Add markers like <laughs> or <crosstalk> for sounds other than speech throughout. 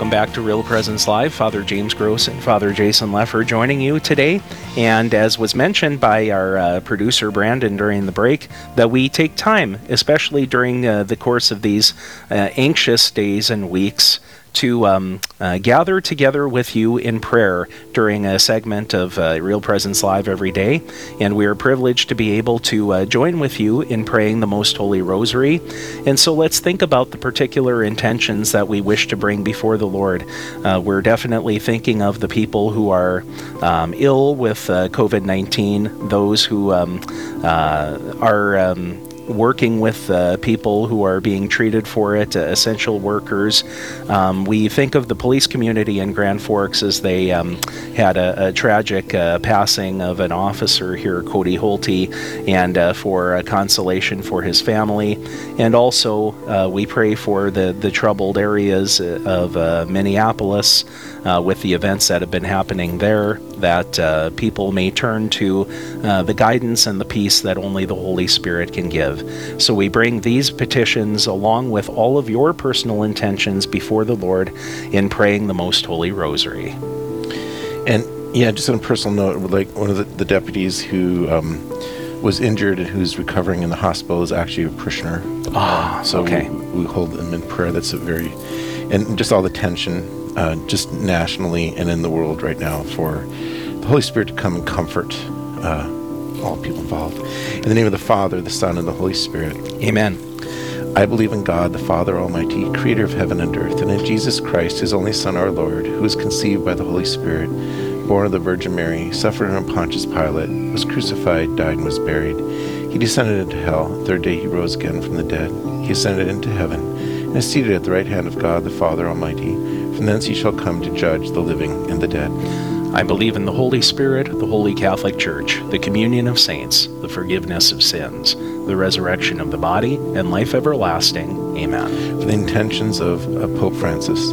Welcome back to Real Presence Live. Father James Gross and Father Jason Leffer joining you today. And as was mentioned by our uh, producer Brandon during the break, that we take time, especially during uh, the course of these uh, anxious days and weeks, to um, uh, gather together with you in prayer during a segment of uh, Real Presence Live every day. And we are privileged to be able to uh, join with you in praying the Most Holy Rosary. And so let's think about the particular intentions that we wish to bring before the Lord. Uh, we're definitely thinking of the people who are um, ill with uh, COVID 19, those who um, uh, are. Working with uh, people who are being treated for it, uh, essential workers. Um, we think of the police community in Grand Forks as they um, had a, a tragic uh, passing of an officer here, Cody Holte, and uh, for consolation for his family. And also, uh, we pray for the, the troubled areas uh, of Minneapolis with the events that have been happening there, that uh, people may turn to uh, the guidance and the peace that only the Holy Spirit can give. So we bring these petitions along with all of your personal intentions before the Lord in praying the Most Holy Rosary. And yeah, just on a personal note, like one of the, the deputies who um, was injured and who's recovering in the hospital is actually a parishioner. Ah, so okay. We, we hold them in prayer. That's a very, and just all the tension uh, just nationally and in the world right now for the Holy Spirit to come and comfort uh, all people involved. In the name of the Father, the Son, and the Holy Spirit. Amen. I believe in God, the Father Almighty, creator of heaven and earth, and in Jesus Christ, his only Son, our Lord, who was conceived by the Holy Spirit, born of the Virgin Mary, suffered under Pontius Pilate, was crucified, died, and was buried. He descended into hell. The third day he rose again from the dead. He ascended into heaven, and is seated at the right hand of God, the Father Almighty from thence he shall come to judge the living and the dead. I believe in the Holy Spirit, the Holy Catholic Church, the communion of saints, the forgiveness of sins, the resurrection of the body, and life everlasting. Amen. For the intentions of, of Pope Francis,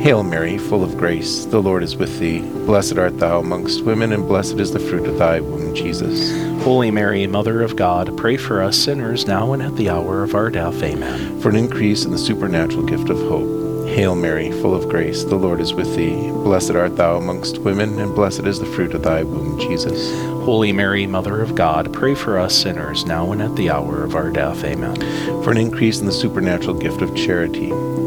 Hail Mary, full of grace, the Lord is with thee. Blessed art thou amongst women, and blessed is the fruit of thy womb, Jesus. Holy Mary, Mother of God, pray for us sinners now and at the hour of our death. Amen. For an increase in the supernatural gift of hope. Hail Mary, full of grace, the Lord is with thee. Blessed art thou amongst women, and blessed is the fruit of thy womb, Jesus. Holy Mary, Mother of God, pray for us sinners, now and at the hour of our death. Amen. For an increase in the supernatural gift of charity.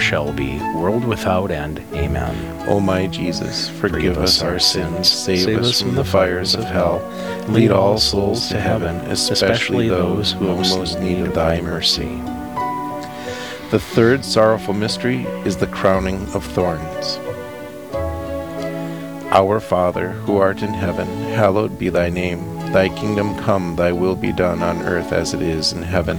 shall be, world without end. Amen. O my Jesus, forgive, us our sins, save, us from the fires of hell, lead all souls to heaven, especially those who have most need of thy mercy. The third sorrowful mystery is the crowning of thorns. Our Father, who art in heaven, hallowed be thy name. Thy kingdom come, thy will be done on earth as it is in heaven.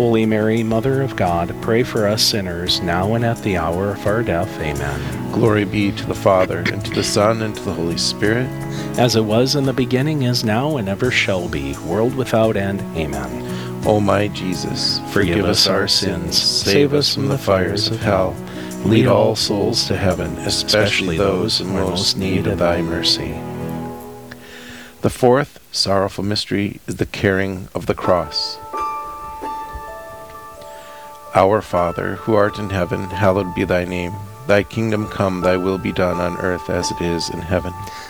Holy Mary, Mother of God, pray for us sinners, now and at the hour of our death. Amen. Glory be to the Father, and to the Son, and to the Holy Spirit. As it was in the beginning, is now, and ever shall be, world without end. Amen. O my Jesus, Forgive us our sins, save us from the fires of hell. Lead all souls to heaven, especially those in most need of thy mercy. The fourth sorrowful mystery is the carrying of the cross. Our Father, who art in heaven, hallowed be thy name. Thy kingdom come, thy will be done on earth as it is in heaven.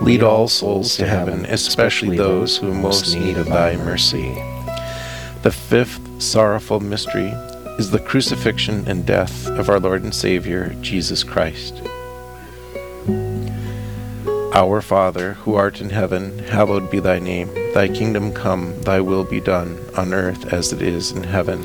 Lead all souls to heaven, especially those who most need of thy mercy. The fifth sorrowful mystery is the crucifixion and death of our Lord and Savior, Jesus Christ. Our Father, who art in heaven, hallowed be thy name. Thy kingdom come, thy will be done, on earth as it is in heaven.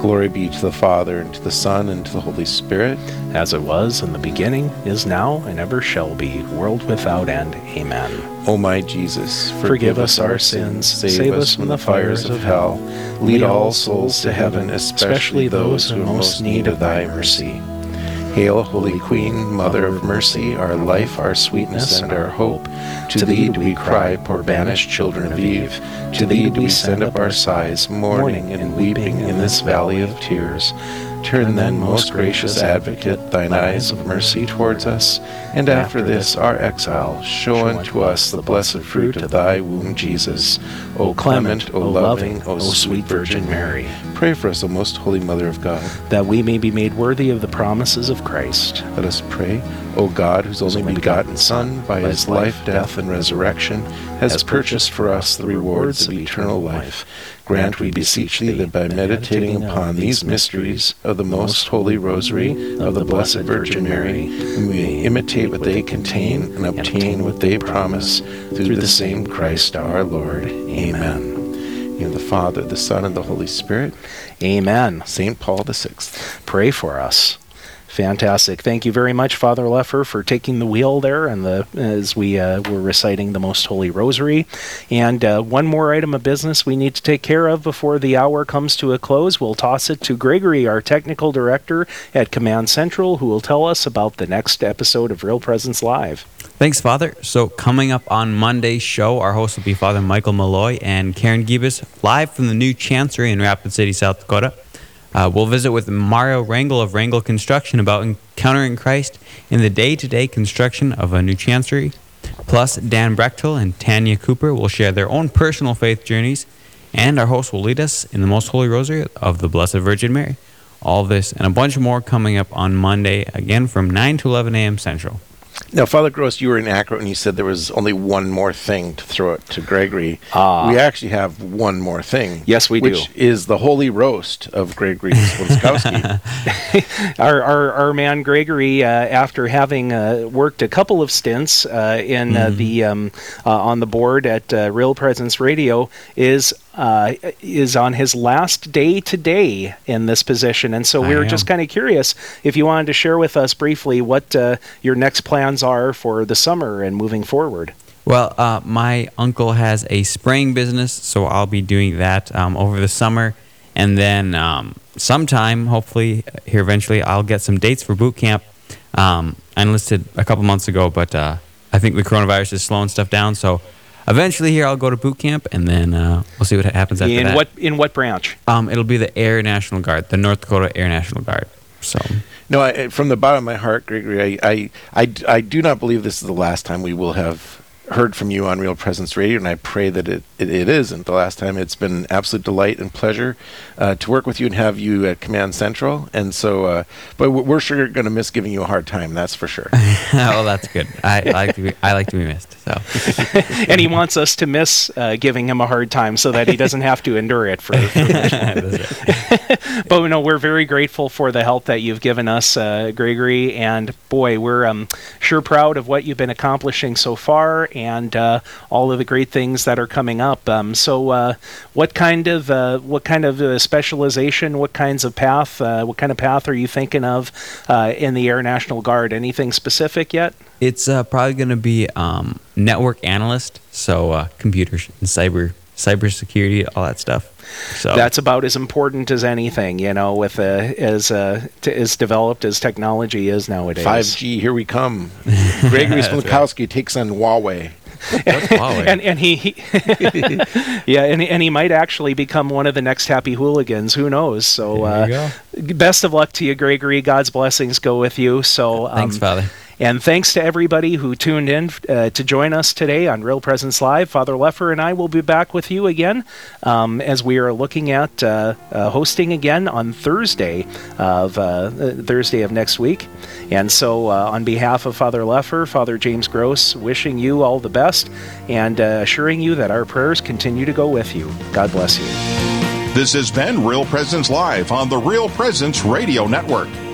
Glory be to the Father, and to the Son, and to the Holy Spirit. As it was in the beginning, is now, and ever shall be, world without end. Amen. O my Jesus, forgive, forgive us our sins, save, save us from the fires of hell, lead all souls to heaven, especially those who most need of thy mercy. Hail, Holy Queen, Mother of Mercy, our life, our sweetness, and our hope. To thee do we cry, poor banished children of Eve. To thee do we send up our sighs, mourning and weeping in this valley of tears. Turn then, most gracious Advocate, thine eyes of mercy towards us, and after this our exile, show unto us the blessed fruit of thy womb, Jesus. O clement, O loving, O sweet Virgin Mary, pray for us, O most holy Mother of God, that we may be made worthy of the promises of Christ. Let us pray. O God, whose only begotten Son, by his life, death, and resurrection, has purchased for us the rewards of eternal life, grant, we beseech thee, that by meditating upon these mysteries of the most holy rosary of the Blessed Virgin Mary, we may imitate what they contain and obtain what they promise through the same Christ our Lord. Amen. In the Father, the Son, and the Holy Spirit. Amen. St. Paul the Sixth. Pray for us. Fantastic. Thank you very much, Father Leffer, for taking the wheel there and the as we uh, were reciting the Most Holy Rosary. And uh, one more item of business we need to take care of before the hour comes to a close. We'll toss it to Gregory, our technical director at Command Central, who will tell us about the next episode of Real Presence Live. Thanks, Father. So, coming up on Monday's show, our host will be Father Michael Mulloy and Karen Gibas, live from the new Chancery in Rapid City, South Dakota. Uh, we'll visit with Mario Rangel of Rangel Construction about encountering Christ in the day to day construction of a new chancery. Plus, Dan Brechtel and Tanya Cooper will share their own personal faith journeys, and our host will lead us in the Most Holy Rosary of the Blessed Virgin Mary. All this and a bunch more coming up on Monday, again from 9 to 11 a.m. Central. Now, Father Gross, you were in Akron and you said there was only one more thing to throw it to Gregory. Uh, we actually have one more thing. Yes, we which do. is the Holy Roast of Gregory Swanskowski. <laughs> <laughs> our, our, our man Gregory, uh, after having uh, worked a couple of stints uh, in uh, mm-hmm. the um, uh, on the board at Real Presence Radio, is uh, is on his last day today in this position. And so we were just kind of curious if you wanted to share with us briefly what uh, your next plans are for the summer and moving forward. Well, uh, my uncle has a spraying business, so I'll be doing that um, over the summer. And then um, sometime, hopefully, here eventually, I'll get some dates for boot camp. Um, I enlisted a couple months ago, but uh, I think the coronavirus is slowing stuff down. So eventually, here I'll go to boot camp, and then uh, we'll see what happens after in that. what in what branch? Um, it'll be the Air National Guard, the North Dakota Air National Guard. So No, I, from the bottom of my heart, Gregory, I, I, I, I do not believe this is the last time we will have heard from you on Real Presence Radio, and I pray that it, it, it isn't the last time. It's been an absolute delight and pleasure uh, to work with you and have you at Command Central. And so, uh, but we're sure going to miss giving you a hard time. That's for sure. <laughs> well, that's good. I, I like to be, I like to be missed. So, <laughs> and he wants us to miss uh, giving him a hard time so that he doesn't have to endure it for. <laughs> for but no, we're very grateful for the help that you've given us, uh, Gregory, and boy, we're um, sure proud of what you've been accomplishing so far and uh, all of the great things that are coming up. Um, so, uh, what kind of uh, what kind of uh, specialization, what kinds of path, uh, what kind of path are you thinking of in the Air National Guard? Anything specific yet? It's probably going to be um, network analyst, so computers and cyber cybersecurity, all that stuff. So that's about as important as anything, you know, with uh, as uh, t- as developed as technology is nowadays. Five G, here we come. <laughs> Gregory Smolkowski right. takes on Huawei. and and he, he <laughs> yeah, and and he might actually become one of the next happy hooligans. Who knows? So, uh, best of luck to you, Gregory. God's blessings go with you. So, um, thanks, Father. And thanks to everybody who tuned in uh, to join us today on Real Presence Live. Father Leffer and I will be back with you again um, as we are looking at uh, uh, hosting again on Thursday of uh, Thursday of next week. And so, uh, on behalf of Father Leffer, Father James Gross, wishing you all the best and uh, assuring you that our prayers continue to go with you. God bless you. This has been Real Presence Live on the Real Presence Radio Network.